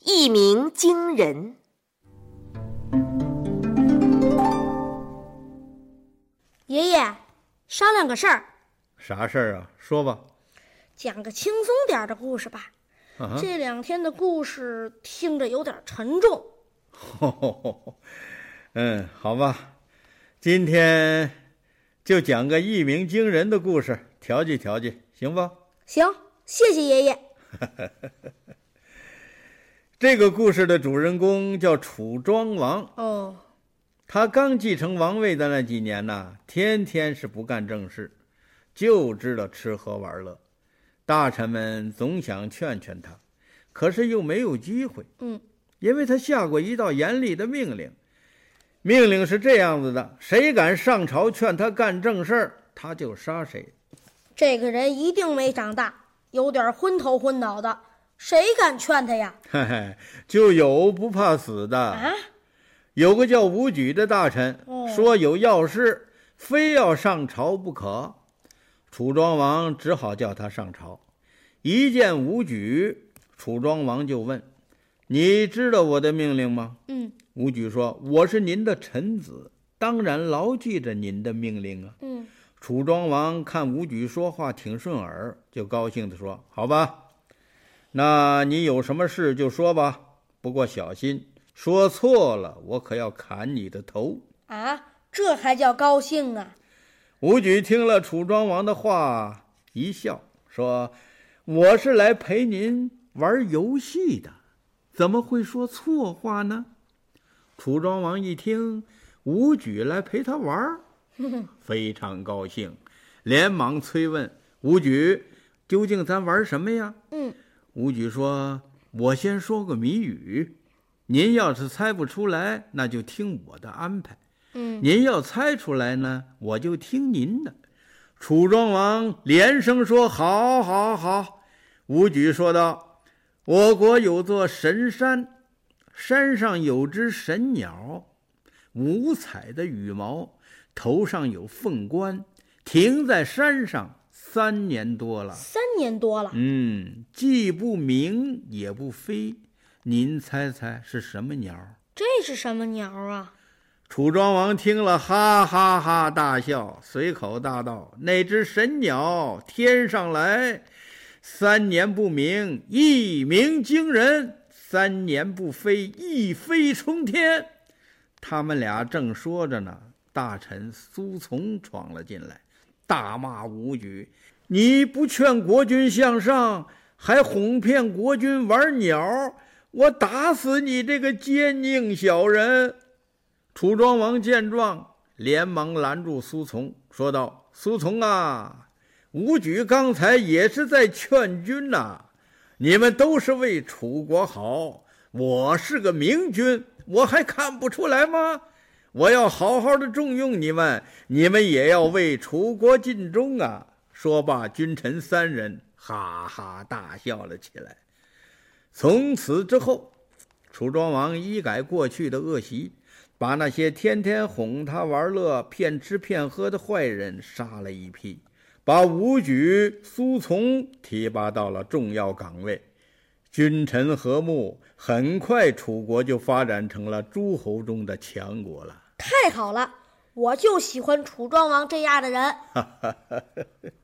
一鸣惊人。爷爷，商量个事儿，啥事儿啊？说吧。讲个轻松点儿的故事吧。啊，这两天的故事听着有点沉重。嗯，好吧，今天就讲个一鸣惊人的故事，调剂调剂，行不？行，谢谢爷爷。这个故事的主人公叫楚庄王，哦，他刚继承王位的那几年呐，天天是不干正事，就知道吃喝玩乐。大臣们总想劝劝他，可是又没有机会。嗯，因为他下过一道严厉的命令，命令是这样子的：谁敢上朝劝他干正事儿，他就杀谁。这个人一定没长大，有点昏头昏脑的，谁敢劝他呀？嘿嘿，就有不怕死的。啊，有个叫武举的大臣哦说有要事，非要上朝不可。楚庄王只好叫他上朝。一见武举，楚庄王就问：“你知道我的命令吗嗯？”武举说：“我是您的臣子，当然牢记着您的命令啊。”嗯，楚庄王看武举说话挺顺耳，就高兴地说：“好吧，那你有什么事就说吧，不过小心，说错了我可要砍你的头。啊，这还叫高兴啊？”武举听了楚庄王的话，一笑说：“我是来陪您玩游戏的，怎么会说错话呢？”楚庄王一听武举来陪他玩，非常高兴，连忙催问武举：“究竟咱玩什么呀？”嗯，武举说：“我先说个谜语，您要是猜不出来，那就听我的安排。嗯，您要猜出来呢，我就听您的。”楚庄王连声说：“好，好，好。”武举说道：“我国有座神山，山上有只神鸟，五彩的羽毛，头上有凤冠，停在山上三年多了。三年多了。嗯，既不鸣也不飞，您猜猜是什么鸟？这是什么鸟啊？楚庄王听了，哈哈哈大笑，随口大道：“那只神鸟天上来，三年不鸣，一鸣惊人；三年不飞，一飞冲天。”他们俩正说着呢，大臣苏从闯了进来，大骂武举：“你不劝国君向上，还哄骗国君玩鸟，我打死你这个奸佞小人！”楚庄王见状，连忙拦住苏从，说道：“苏从啊，武举刚才也是在劝君呐、你们都是为楚国好，我是个明君，我还看不出来吗？我要好好的重用你们，你们也要为楚国尽忠啊！”说罢，君臣三人哈哈大笑了起来。从此之后，楚庄王一改过去的恶习。把那些天天哄他玩乐、骗吃骗喝的坏人杀了一批，把武举、苏从提拔到了重要岗位，君臣和睦，很快楚国就发展成了诸侯中的强国了。太好了，我就喜欢楚庄王这样的人。